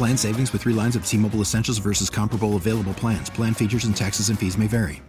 Plan savings with three lines of T Mobile Essentials versus comparable available plans. Plan features and taxes and fees may vary.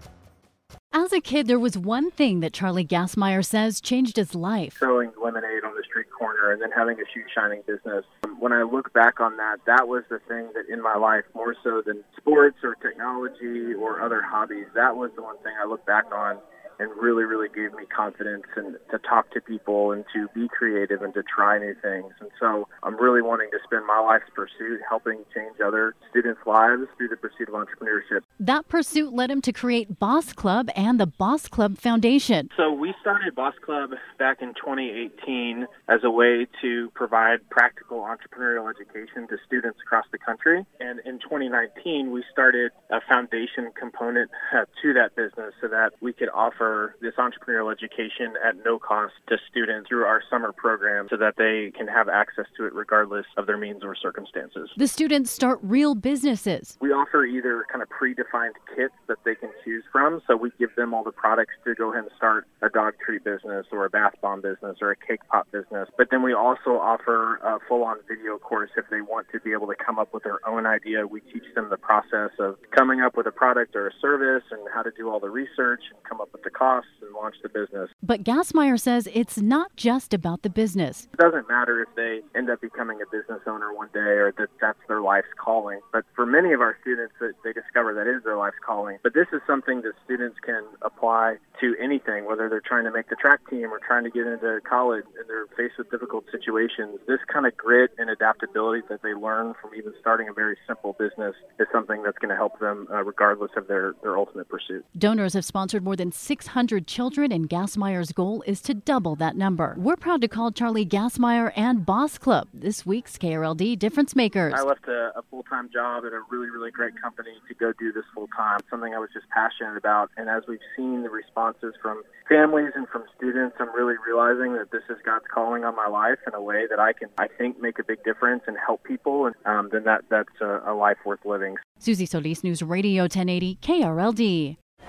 As a kid, there was one thing that Charlie Gassmeyer says changed his life. Selling lemonade on the street corner and then having a shoe shining business. Um, when I look back on that, that was the thing that in my life, more so than sports or technology or other hobbies, that was the one thing I look back on and really, really gave me confidence and to talk to people and to be creative and to try new things. And so I'm really wanting to spend my life's pursuit helping change other students' lives through the pursuit of entrepreneurship. That pursuit led him to create Boss Club and the Boss Club Foundation. So we started Boss Club back in 2018 as a way to provide practical entrepreneurial education to students across the country. And in 2019, we started a foundation component uh, to that business so that we could offer this entrepreneurial education at no cost to students through our summer program so that they can have access to it regardless of their means or circumstances. The students start real businesses. We offer either kind of predefined kits that they can choose from. So we give them all the products to go ahead and start a dog treat business or a bath bomb business or a cake pop business. But then we also offer a full on video course if they want to be able to come up with their own idea. We teach them the process of coming up with a product or a service and how to do all the research and come up with the costs and launch the business. But Gassmeyer says it's not just about the business. It doesn't matter if they end up becoming a business owner one day or that that's their life's calling. But for many of our students, they discover that is their life's calling. But this is something that students can apply to anything, whether they're trying to make the track team or trying to get into college and they're faced with difficult situations. This kind of grit and adaptability that they learn from even starting a very simple business is something that's going to help them uh, regardless of their, their ultimate pursuit. Donors have sponsored more than 600 children, and Gassmeyer's goal is to double that number. We're proud to call Charlie Gassmeyer and Boss Club this week's KRLD Difference Makers. I left a, a full time job at a really, really great company to go do this full time, something I was just passionate about. And as we've seen the responses from families and from students, I'm really realizing that this is God's calling on my life in a way that I can, I think, make a big difference and help people. And um, then that that's a, a life worth living. Susie Solis, News Radio 1080, KRLD.